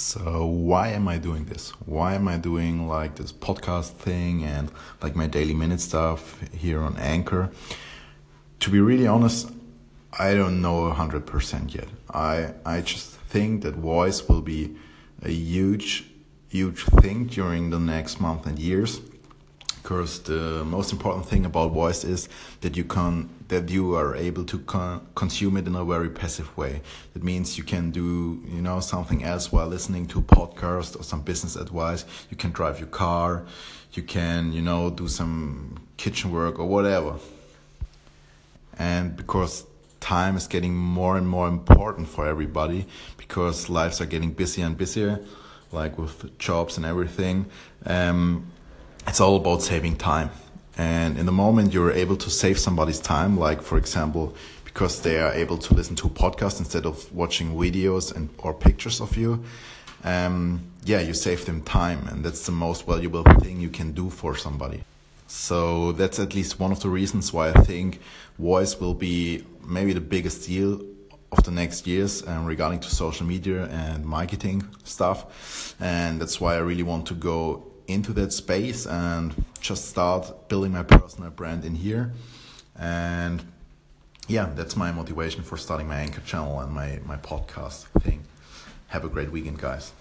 So why am I doing this? Why am I doing like this podcast thing and like my daily minute stuff here on Anchor? To be really honest, I don't know 100% yet. I I just think that voice will be a huge huge thing during the next month and years because the most important thing about voice is that you can that you are able to con consume it in a very passive way. That means you can do you know something else while listening to a podcast or some business advice. You can drive your car. You can you know do some kitchen work or whatever. And because time is getting more and more important for everybody because lives are getting busier and busier like with jobs and everything um, it's all about saving time. And in the moment you're able to save somebody's time, like for example, because they are able to listen to a podcast instead of watching videos and or pictures of you, um, yeah, you save them time, and that's the most valuable thing you can do for somebody. So that's at least one of the reasons why I think voice will be maybe the biggest deal of the next years um, regarding to social media and marketing stuff, and that's why I really want to go into that space and just start building my personal brand in here. And yeah, that's my motivation for starting my anchor channel and my, my podcast thing. Have a great weekend, guys.